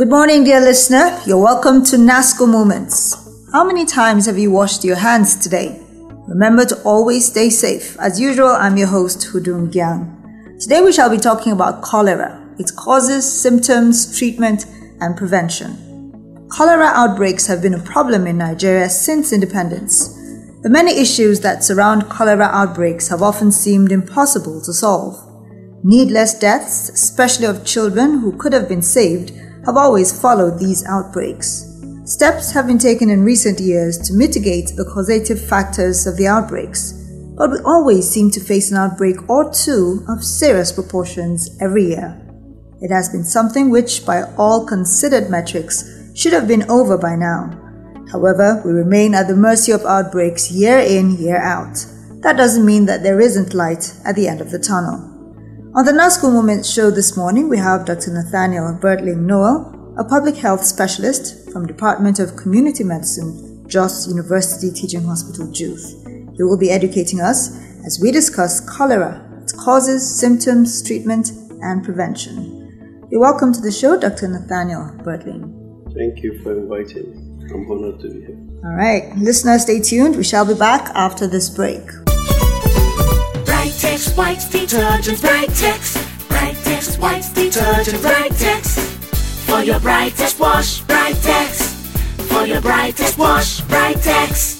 Good morning, dear listener. You're welcome to NASCO Moments. How many times have you washed your hands today? Remember to always stay safe. As usual, I'm your host, Hudun Gyang. Today we shall be talking about cholera, its causes, symptoms, treatment, and prevention. Cholera outbreaks have been a problem in Nigeria since independence. The many issues that surround cholera outbreaks have often seemed impossible to solve. Needless deaths, especially of children who could have been saved, have always followed these outbreaks. Steps have been taken in recent years to mitigate the causative factors of the outbreaks, but we always seem to face an outbreak or two of serious proportions every year. It has been something which, by all considered metrics, should have been over by now. However, we remain at the mercy of outbreaks year in, year out. That doesn't mean that there isn't light at the end of the tunnel. On the NASCO Moment show this morning, we have Dr. Nathaniel Bertling Noel, a public health specialist from Department of Community Medicine, Jos University Teaching Hospital, Juth. He will be educating us as we discuss cholera, its causes, symptoms, treatment, and prevention. You're welcome to the show, Dr. Nathaniel Bertling. Thank you for inviting me. I'm honored to be here. All right, listeners, stay tuned. We shall be back after this break. Brightex white detergent, Brightex. Brightex white detergent, Brightex. For your brightest wash, Brightex. For your brightest wash, Brightex.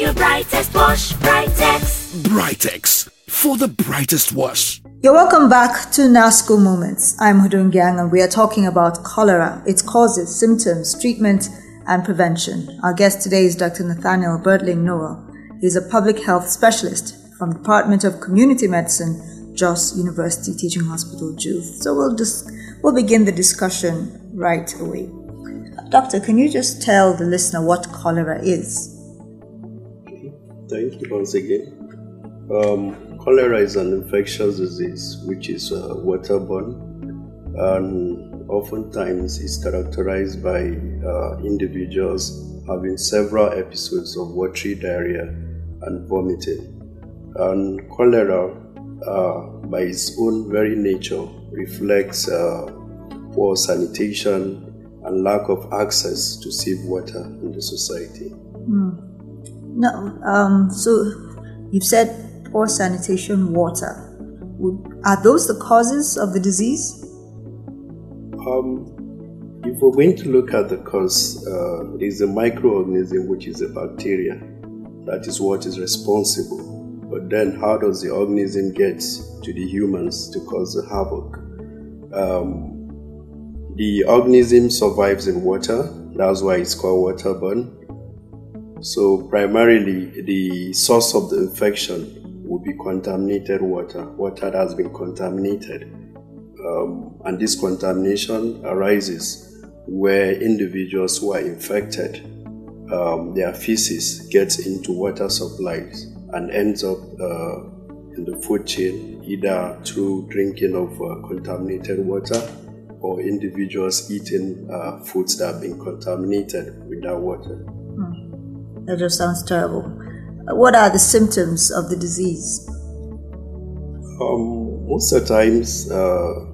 For your brightest wash, Brightex. Brightex for the brightest wash. You're welcome back to NASCO Moments. I'm Hudun Gyang and we are talking about cholera, its causes, symptoms, treatment, and prevention. Our guest today is Dr. Nathaniel Bertling Noel. He's a public health specialist from Department of Community Medicine, Jos University Teaching Hospital, Juth. So we'll just we'll begin the discussion right away. Doctor, can you just tell the listener what cholera is? Thank you once again. Um, cholera is an infectious disease which is uh, waterborne and oftentimes is characterized by uh, individuals having several episodes of watery diarrhea and vomiting. And cholera, uh, by its own very nature, reflects uh, poor sanitation and lack of access to safe water in the society. Mm. No, um, so you've said poor sanitation, water. Are those the causes of the disease? Um, if we're going to look at the cause, uh, there's a microorganism which is a bacteria. That is what is responsible. But then, how does the organism get to the humans to cause the havoc? Um, the organism survives in water. That's why it's called waterborne. So, primarily, the source of the infection would be contaminated water, water that has been contaminated. Um, and this contamination arises where individuals who are infected, um, their feces gets into water supplies and ends up uh, in the food chain, either through drinking of uh, contaminated water or individuals eating uh, foods that have been contaminated with that water. That just sounds terrible. What are the symptoms of the disease? Um, most of the times, uh,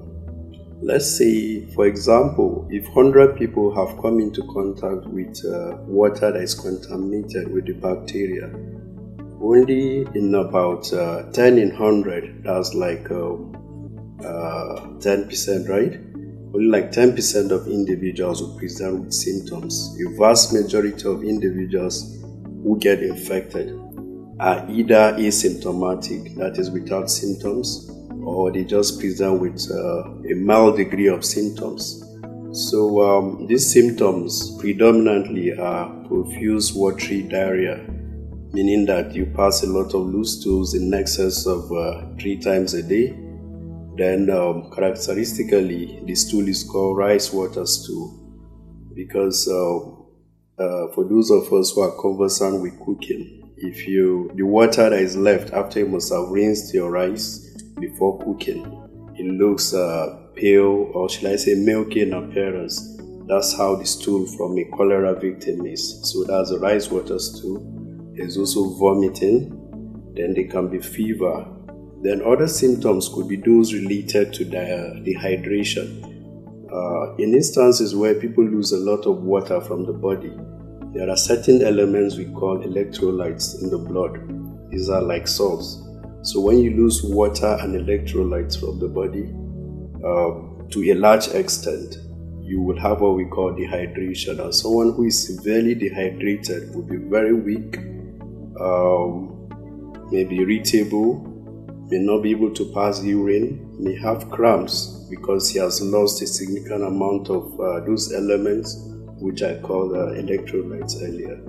let's say, for example, if 100 people have come into contact with uh, water that is contaminated with the bacteria, only in about uh, 10 in 100, that's like 10%, um, uh, right? Only like 10% of individuals will present with symptoms. A vast majority of individuals who get infected are either asymptomatic, that is without symptoms, or they just present with uh, a mild degree of symptoms. So um, these symptoms predominantly are profuse watery diarrhea, meaning that you pass a lot of loose stools in excess of uh, three times a day. Then um, characteristically, the stool is called rice water stool because uh, uh, for those of us who are conversant with cooking, if you the water that is left after you must have rinsed your rice before cooking, it looks uh, pale or shall I say milky in appearance. That's how the stool from a cholera victim is. So that's a rice water stool. There's also vomiting. Then there can be fever. Then other symptoms could be those related to the dehydration. Uh, in instances where people lose a lot of water from the body, there are certain elements we call electrolytes in the blood. These are like salts. So when you lose water and electrolytes from the body, uh, to a large extent, you will have what we call dehydration. And someone who is severely dehydrated will be very weak, um, may be irritable, may not be able to pass urine, may have cramps because he has lost a significant amount of uh, those elements which I called uh, electrolytes earlier.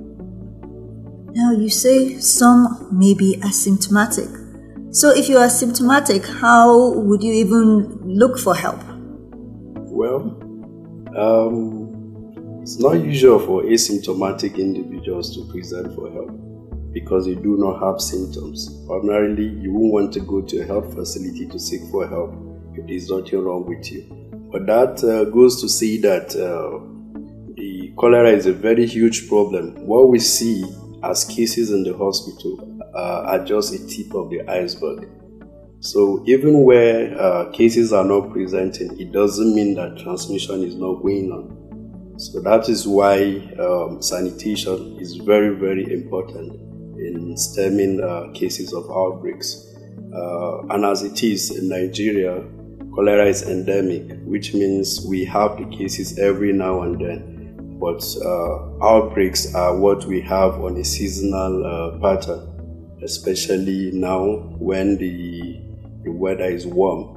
Now, you say some may be asymptomatic. So, if you're asymptomatic, how would you even look for help? Well, um, it's not usual for asymptomatic individuals to present for help because they do not have symptoms. Ordinarily, you won't want to go to a health facility to seek for help there's nothing wrong with you. But that uh, goes to say that uh, the cholera is a very huge problem. What we see as cases in the hospital uh, are just a tip of the iceberg. So even where uh, cases are not presenting, it doesn't mean that transmission is not going on. So that is why um, sanitation is very, very important in stemming uh, cases of outbreaks. Uh, and as it is in Nigeria, cholera is endemic, which means we have the cases every now and then. But uh, outbreaks are what we have on a seasonal uh, pattern, especially now when the the weather is warm.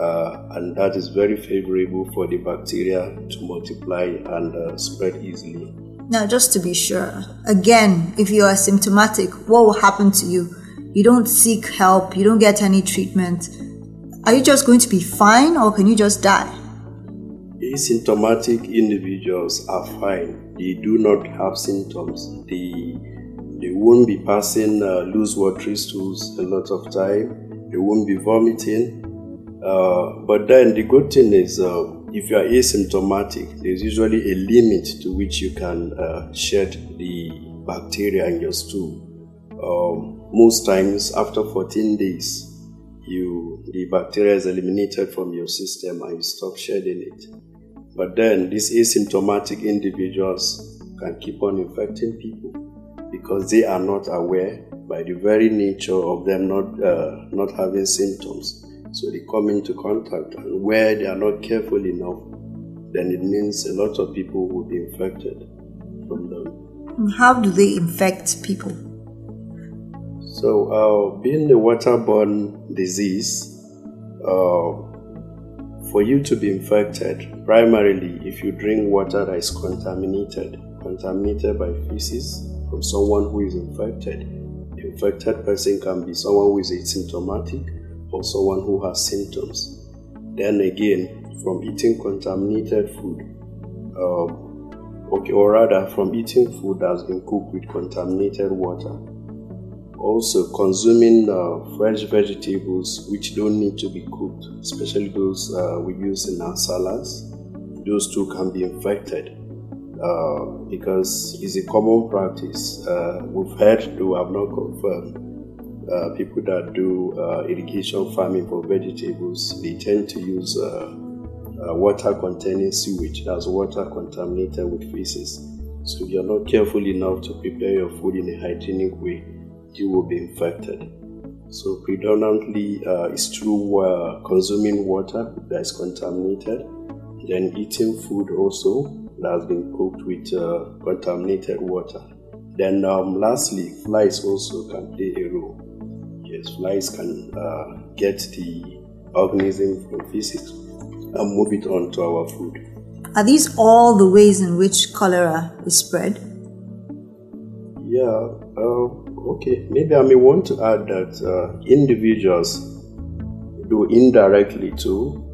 Uh, and that is very favorable for the bacteria to multiply and uh, spread easily. Now, just to be sure, again, if you are symptomatic, what will happen to you? You don't seek help, you don't get any treatment. Are you just going to be fine or can you just die? Asymptomatic individuals are fine. They do not have symptoms. They, they won't be passing uh, loose watery stools a lot of time they won't be vomiting. Uh, but then the good thing is, uh, if you are asymptomatic, there's usually a limit to which you can uh, shed the bacteria in your stool. Um, most times, after 14 days, you the bacteria is eliminated from your system and you stop shedding it. But then, these asymptomatic individuals can keep on infecting people because they are not aware by the very nature of them not uh, not having symptoms. So they come into contact, and where they are not careful enough, then it means a lot of people will be infected from them. How do they infect people? So, uh, being a waterborne disease, uh, for you to be infected, primarily if you drink water that is contaminated, contaminated by feces from someone who is infected, infected person can be someone who is asymptomatic or someone who has symptoms. Then again, from eating contaminated food, um, okay, or rather from eating food that has been cooked with contaminated water. Also, consuming uh, fresh vegetables which don't need to be cooked, especially those uh, we use in our salads, those too can be infected. Uh, because it's a common practice. Uh, we've heard, though I've not confirmed, uh, people that do uh, irrigation farming for vegetables, they tend to use water containing sewage, that's water contaminated with feces. So if you're not careful enough to prepare your food in a hygienic way, you will be infected. So predominantly, it's through consuming water that is contaminated, then eating food also that has been cooked with uh, contaminated water. Then, um, lastly, flies also can play a role. Yes, flies can uh, get the organism from feces and move it on to our food. Are these all the ways in which cholera is spread? Yeah, uh, okay. Maybe I may want to add that uh, individuals do indirectly too.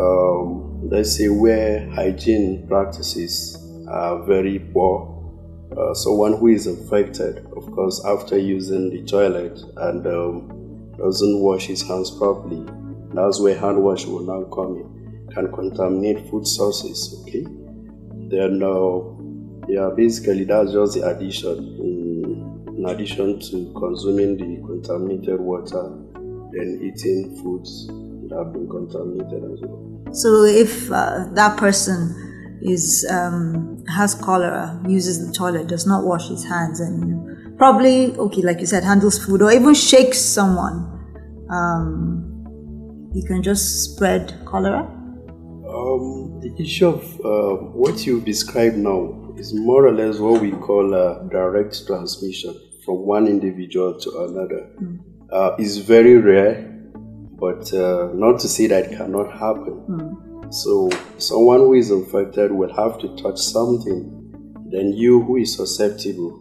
Um, let's say where hygiene practices are very poor. Uh, someone who is infected, of course, after using the toilet and um, doesn't wash his hands properly, that's where hand wash will now come in, can contaminate food sources. Okay, then uh, yeah, basically that's just the addition. In, in addition to consuming the contaminated water, then eating foods that have been contaminated as well. So if uh, that person is um, has cholera, uses the toilet, does not wash his hands, and probably okay, like you said, handles food or even shakes someone, um, you can just spread cholera. Um, the issue of uh, what you described now is more or less what we call a direct transmission from one individual to another. Mm. Uh, it's very rare, but uh, not to say that it cannot happen. Mm. So, someone who is infected will have to touch something, then you who is susceptible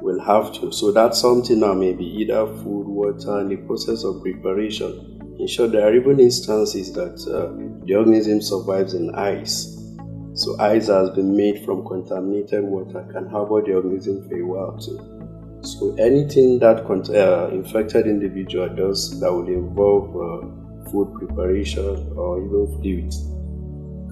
will have to. So, that something now may be either food, water, and the process of preparation. In short, there are even instances that uh, the organism survives in ice. So, ice has been made from contaminated water can harbor the organism for a while too. So, anything that uh, infected individual does that will involve uh, food preparation or even fluids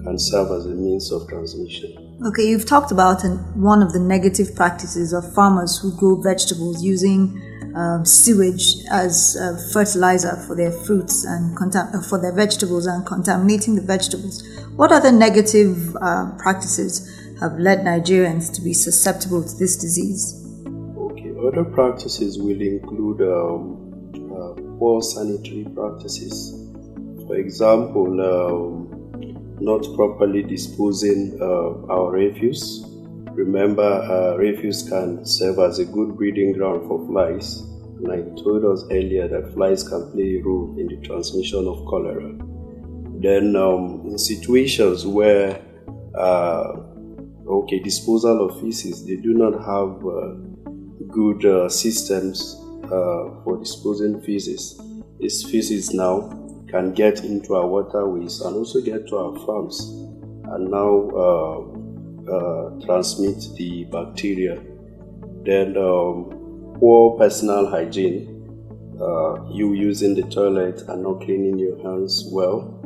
can serve as a means of transmission. Okay, you've talked about an, one of the negative practices of farmers who grow vegetables using um, sewage as uh, fertilizer for their fruits and contam- uh, for their vegetables and contaminating the vegetables. What other negative uh, practices have led Nigerians to be susceptible to this disease? Okay, other practices will include um, uh, poor sanitary practices. For example, um, not properly disposing uh, our refuse. Remember, uh, refuse can serve as a good breeding ground for flies. And I told us earlier that flies can play a role in the transmission of cholera. Then, um, in situations where, uh, okay, disposal of feces, they do not have uh, good uh, systems uh, for disposing feces. These feces now can get into our waterways and also get to our farms and now uh, transmit the bacteria. Then um, poor personal hygiene, uh, you using the toilet and not cleaning your hands well.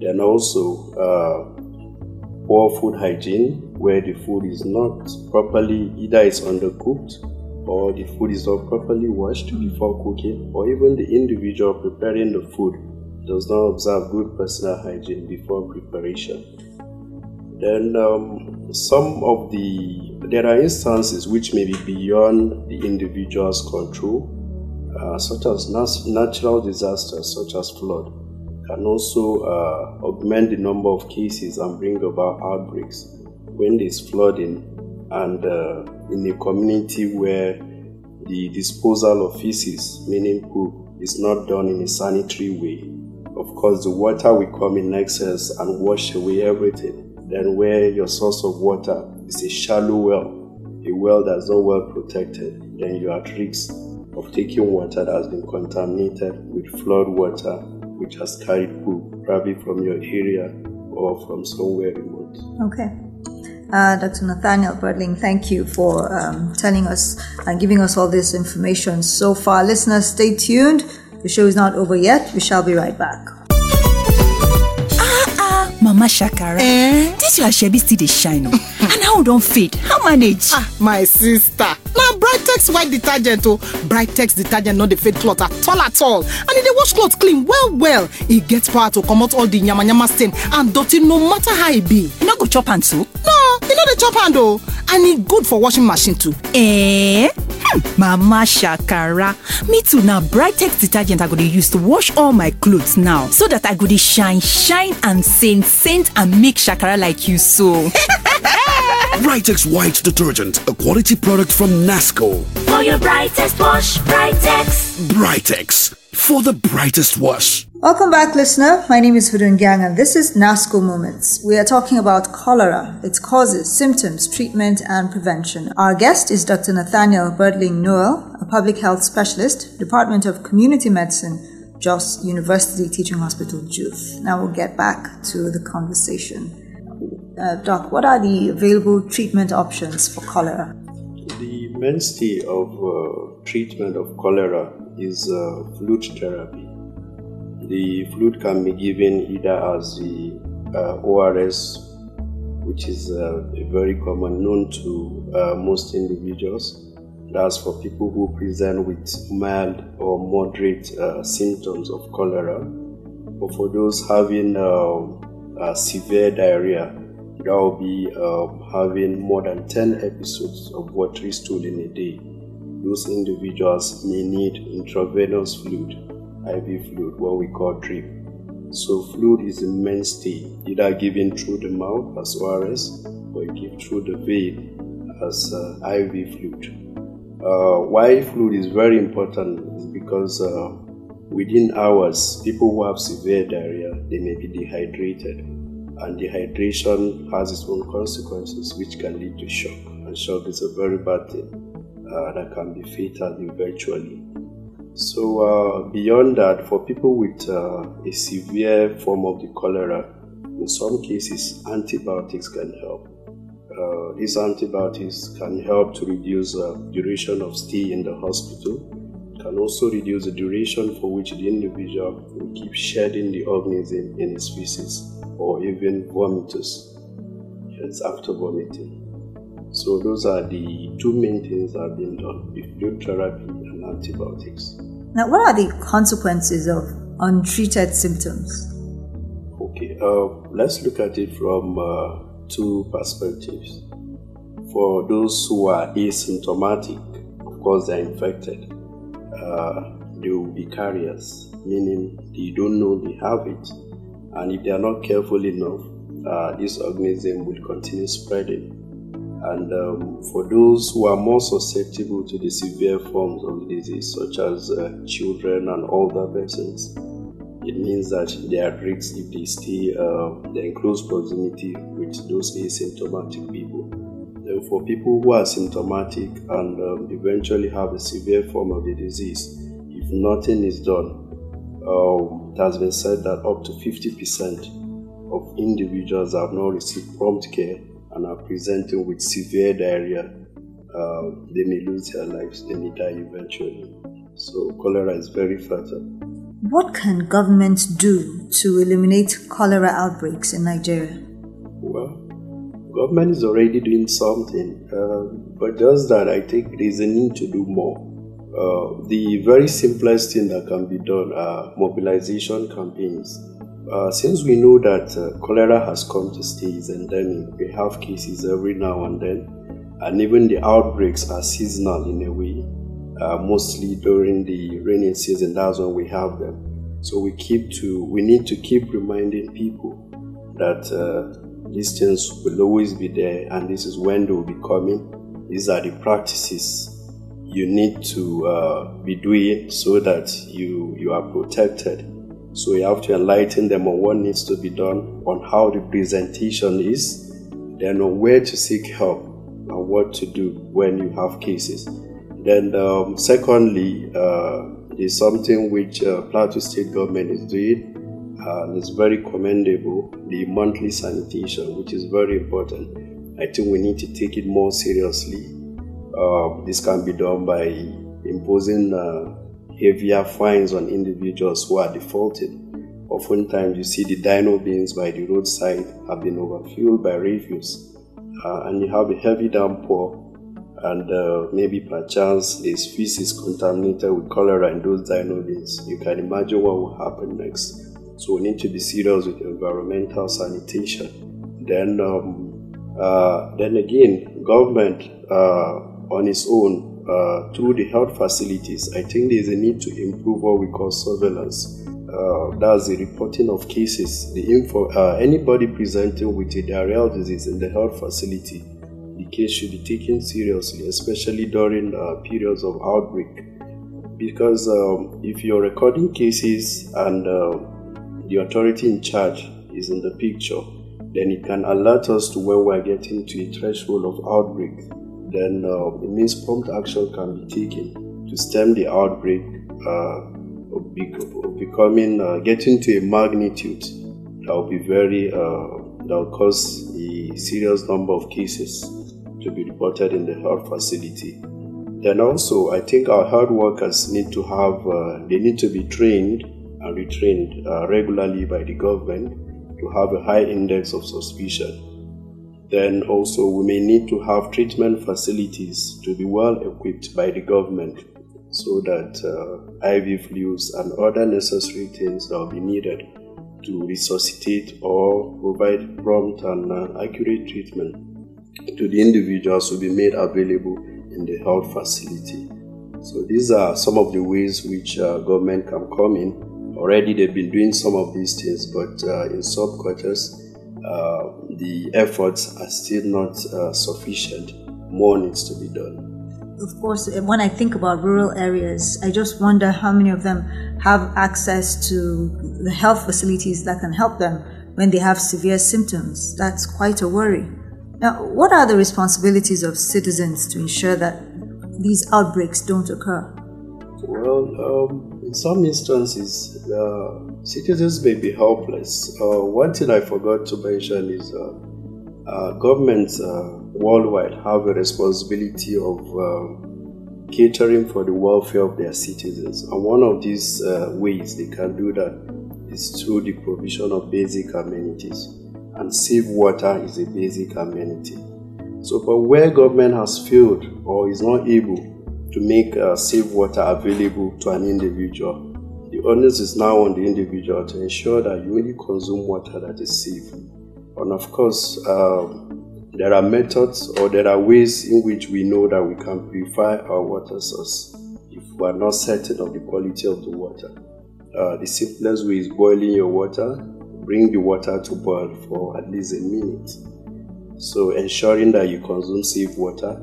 Then also uh, poor food hygiene, where the food is not properly either it's undercooked or the food is not properly washed before cooking, or even the individual preparing the food does not observe good personal hygiene before preparation. Then um, some of the there are instances which may be beyond the individual's control, uh, such as natural disasters such as flood, can also uh, augment the number of cases and bring about outbreaks when there's flooding and uh, in a community where the disposal of feces, meaning poop, is not done in a sanitary way of course, the water will come in excess and wash away everything. Then, where your source of water is a shallow well, a well that's not well protected, then you're at risk of taking water that has been contaminated with flood water, which has carried poop, probably from your area or from somewhere remote. Okay. Uh, Dr. Nathaniel Birdling, thank you for um, telling us and giving us all this information so far. Listeners, stay tuned. The show is not over yet. We shall be right back. Mama Shakara. Eh? This your shebi still dey shine oh. and how don't fade? How manage? Ah, my sister. Now Brightex white detergent oh. Brightex detergent not the fade cloth at all at all. And e dey wash cloth clean well well. E get power to comot all the nyama nyama stain and dirty no matter how e be. You no go chop hand too? No, e no dey chop hand oh. And e good for washing machine too. Eh? Hmm, mama Shakara. Me too now. Brightex detergent I go to use to wash all my clothes now. So that I go to shine, shine and scent, scent and make Shakara like you so. Brightex White Detergent, a quality product from Nasco. For your brightest wash, Brightex. Brightex, for the brightest wash. Welcome back, listener. My name is Hudun Gyang, and this is NASCO Moments. We are talking about cholera, its causes, symptoms, treatment, and prevention. Our guest is Dr. Nathaniel Birdling Noel, a public health specialist, Department of Community Medicine, Jos University Teaching Hospital, JUTH. Now we'll get back to the conversation. Uh, Doc, what are the available treatment options for cholera? The mainstay of uh, treatment of cholera is uh, fluid therapy. The fluid can be given either as the uh, ORS, which is uh, very common, known to uh, most individuals. That's for people who present with mild or moderate uh, symptoms of cholera. But for those having uh, severe diarrhea, that will be um, having more than 10 episodes of watery stool in a day. Those individuals may need intravenous fluid, IV fluid, what we call drip. So fluid is the mainstay, either given through the mouth as ORS or given through the vein as uh, IV fluid. Uh, why fluid is very important is because uh, within hours, people who have severe diarrhea, they may be dehydrated. And dehydration has its own consequences, which can lead to shock. And shock is a very bad thing uh, that can be fatal eventually. So, uh, beyond that, for people with uh, a severe form of the cholera, in some cases, antibiotics can help. Uh, these antibiotics can help to reduce uh, duration of stay in the hospital. Can also reduce the duration for which the individual will keep shedding the organism in his feces or even vomitus. Yes, after vomiting. So those are the two main things that have been done: the fluid therapy and antibiotics. Now, what are the consequences of untreated symptoms? Okay, uh, let's look at it from uh, two perspectives. For those who are asymptomatic, of course, they're infected. Uh, they will be carriers, meaning they don't know they have it. And if they are not careful enough, uh, this organism will continue spreading. And um, for those who are more susceptible to the severe forms of the disease, such as uh, children and older persons, it means that they are at risk if they stay uh, in close proximity with those asymptomatic people. Then for people who are symptomatic and um, eventually have a severe form of the disease, if nothing is done, um, it has been said that up to 50% of individuals have not received prompt care and are presenting with severe diarrhea. Uh, they may lose their lives, they may die eventually. So, cholera is very fatal. What can government do to eliminate cholera outbreaks in Nigeria? Well, government is already doing something, uh, but just that I think there is a need to do more. Uh, the very simplest thing that can be done are mobilization campaigns. Uh, since we know that uh, cholera has come to stay, is endemic, we have cases every now and then, and even the outbreaks are seasonal in a way. Uh, mostly during the rainy season, that's when we have them. So we keep to, we need to keep reminding people that uh, these things will always be there, and this is when they will be coming. These are the practices you need to uh, be doing so that you you are protected. So you have to enlighten them on what needs to be done, on how the presentation is, then on where to seek help and what to do when you have cases. Then, um, secondly, uh, is something which uh, Plateau State government is doing, and it's very commendable. The monthly sanitation, which is very important. I think we need to take it more seriously. Uh, this can be done by imposing uh, heavier fines on individuals who are defaulting. Oftentimes, you see the dino bins by the roadside have been overfilled by refuse, uh, and you have a heavy downpour and uh, maybe perchance there's feces contaminated with cholera in those dino bins. You can imagine what will happen next. So we need to be serious with environmental sanitation. Then, um, uh, then again, government uh, on its own uh, through the health facilities, I think there's a need to improve what we call surveillance. Uh, that's the reporting of cases. The info, uh, anybody presenting with a diarrheal disease in the health facility the case should be taken seriously, especially during uh, periods of outbreak. Because um, if you're recording cases and uh, the authority in charge is in the picture, then it can alert us to when we're getting to a threshold of outbreak. Then uh, it means prompt action can be taken to stem the outbreak uh, of, becoming, uh, getting to a magnitude that will be very, uh, that will cause a serious number of cases to be reported in the health facility. Then also, I think our health workers need to have, they need to be trained and retrained regularly by the government to have a high index of suspicion then also we may need to have treatment facilities to be well equipped by the government so that uh, IV fluids and other necessary things that will be needed to resuscitate or provide prompt and uh, accurate treatment to the individuals will be made available in the health facility. So these are some of the ways which uh, government can come in. Already they've been doing some of these things, but uh, in uh, the efforts are still not uh, sufficient. More needs to be done. Of course, when I think about rural areas, I just wonder how many of them have access to the health facilities that can help them when they have severe symptoms. That's quite a worry. Now, what are the responsibilities of citizens to ensure that these outbreaks don't occur? Well, um, in some instances, uh, citizens may be helpless. Uh, one thing I forgot to mention is uh, uh governments uh, worldwide have a responsibility of uh, catering for the welfare of their citizens. And one of these ways they can do that is through the provision of basic amenities. And safe water is a basic amenity. So, but where government has failed or is not able to make uh, safe water available to an individual. The onus is now on the individual to ensure that you only consume water that is safe. And of course, uh, there are methods or there are ways in which we know that we can purify our water source if we are not certain of the quality of the water. Uh, the simplest way is boiling your water. Bring the water to boil for at least a minute. So, ensuring that you consume safe water,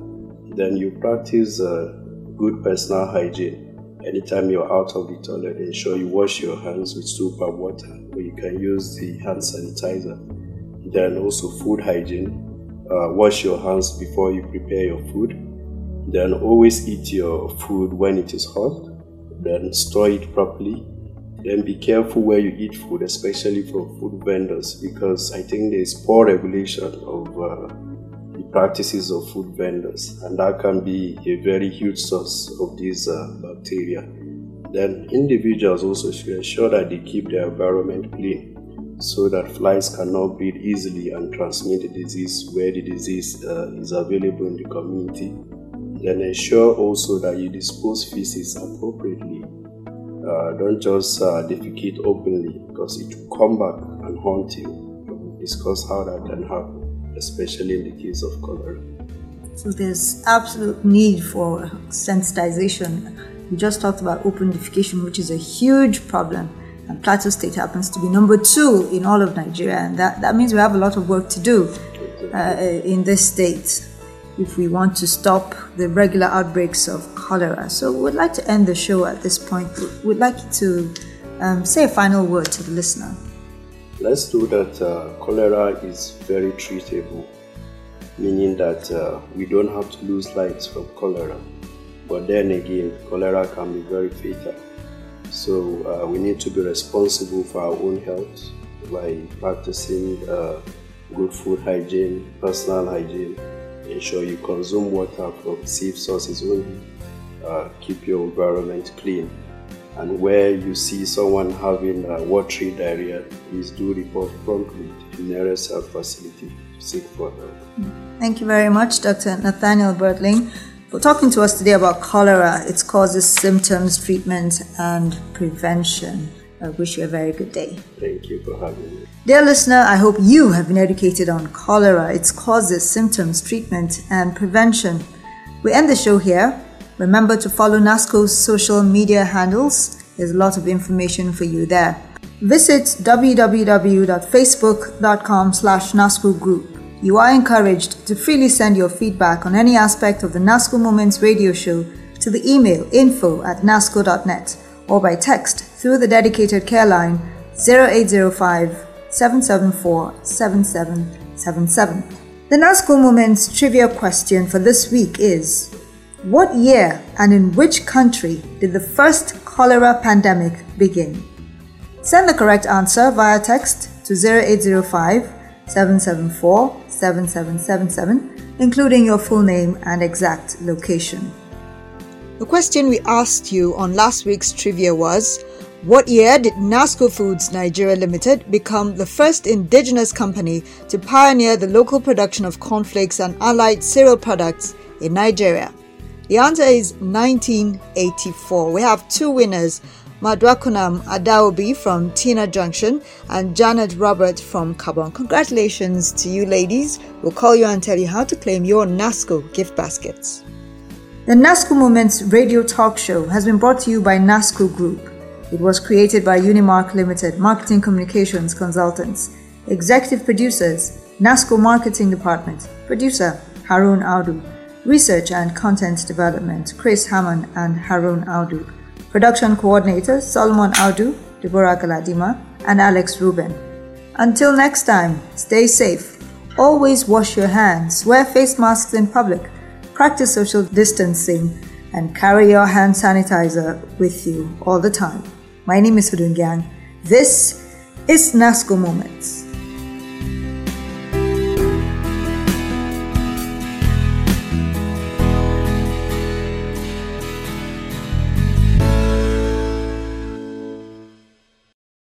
then you practice uh, good personal hygiene. Anytime you're out of the toilet, ensure you wash your hands with soap and water, or you can use the hand sanitizer. Then also food hygiene. Uh, wash your hands before you prepare your food. Then always eat your food when it is hot. Then store it properly. Then be careful where you eat food, especially from food vendors, because I think there is poor regulation of uh, practices of food vendors, and that can be a very huge source of these uh, bacteria. Then individuals also should ensure that they keep their environment clean so that flies cannot breed easily and transmit the disease where the disease uh, is available in the community. Then ensure also that you dispose feces appropriately. Uh, don't just uh, defecate openly because it will come back and haunt you. We'll discuss how that can happen especially in the case of cholera. So there's absolute need for sensitization. We just talked about open defecation, which is a huge problem. And Plateau State happens to be number two in all of Nigeria. And that, that means we have a lot of work to do uh, in this state if we want to stop the regular outbreaks of cholera. So we'd like to end the show at this point. We'd like to um, say a final word to the listener. Let's do that. Uh, cholera is very treatable, meaning that uh, we don't have to lose lives from cholera. But then again, cholera can be very fatal. So uh, we need to be responsible for our own health by practicing uh, good food hygiene, personal hygiene. Ensure you consume water from safe sources only. Uh, keep your environment clean and where you see someone having a watery diarrhea, please do report promptly to the nearest health facility to seek for help. Thank you very much, Dr. Nathaniel Bertling, for talking to us today about cholera, its causes, symptoms, treatment, and prevention. I wish you a very good day. Thank you for having me. Dear listener, I hope you have been educated on cholera, its causes, symptoms, treatment, and prevention. We end the show here. Remember to follow NASCO's social media handles. There's a lot of information for you there. Visit www.facebook.com slash NASCO group. You are encouraged to freely send your feedback on any aspect of the NASCO Moments radio show to the email info at nasco.net or by text through the dedicated care line 0805 774 7777. The NASCO Moments trivia question for this week is what year and in which country did the first cholera pandemic begin? Send the correct answer via text to 0805 774 7777, including your full name and exact location. The question we asked you on last week's trivia was What year did NASCO Foods Nigeria Limited become the first indigenous company to pioneer the local production of cornflakes and allied cereal products in Nigeria? The answer is 1984. We have two winners Madwakunam Adaobi from Tina Junction and Janet Robert from Kabong. Congratulations to you ladies. We'll call you and tell you how to claim your NASCO gift baskets. The NASCO Moments radio talk show has been brought to you by NASCO Group. It was created by Unimark Limited Marketing Communications Consultants. Executive producers NASCO Marketing Department. Producer Harun Audu. Research and Content Development Chris Hammond and Harun Audu. Production coordinators Solomon Audu, Deborah Galadima, and Alex Rubin. Until next time, stay safe. Always wash your hands, wear face masks in public, practice social distancing, and carry your hand sanitizer with you all the time. My name is Hudun This is NASCO Moments.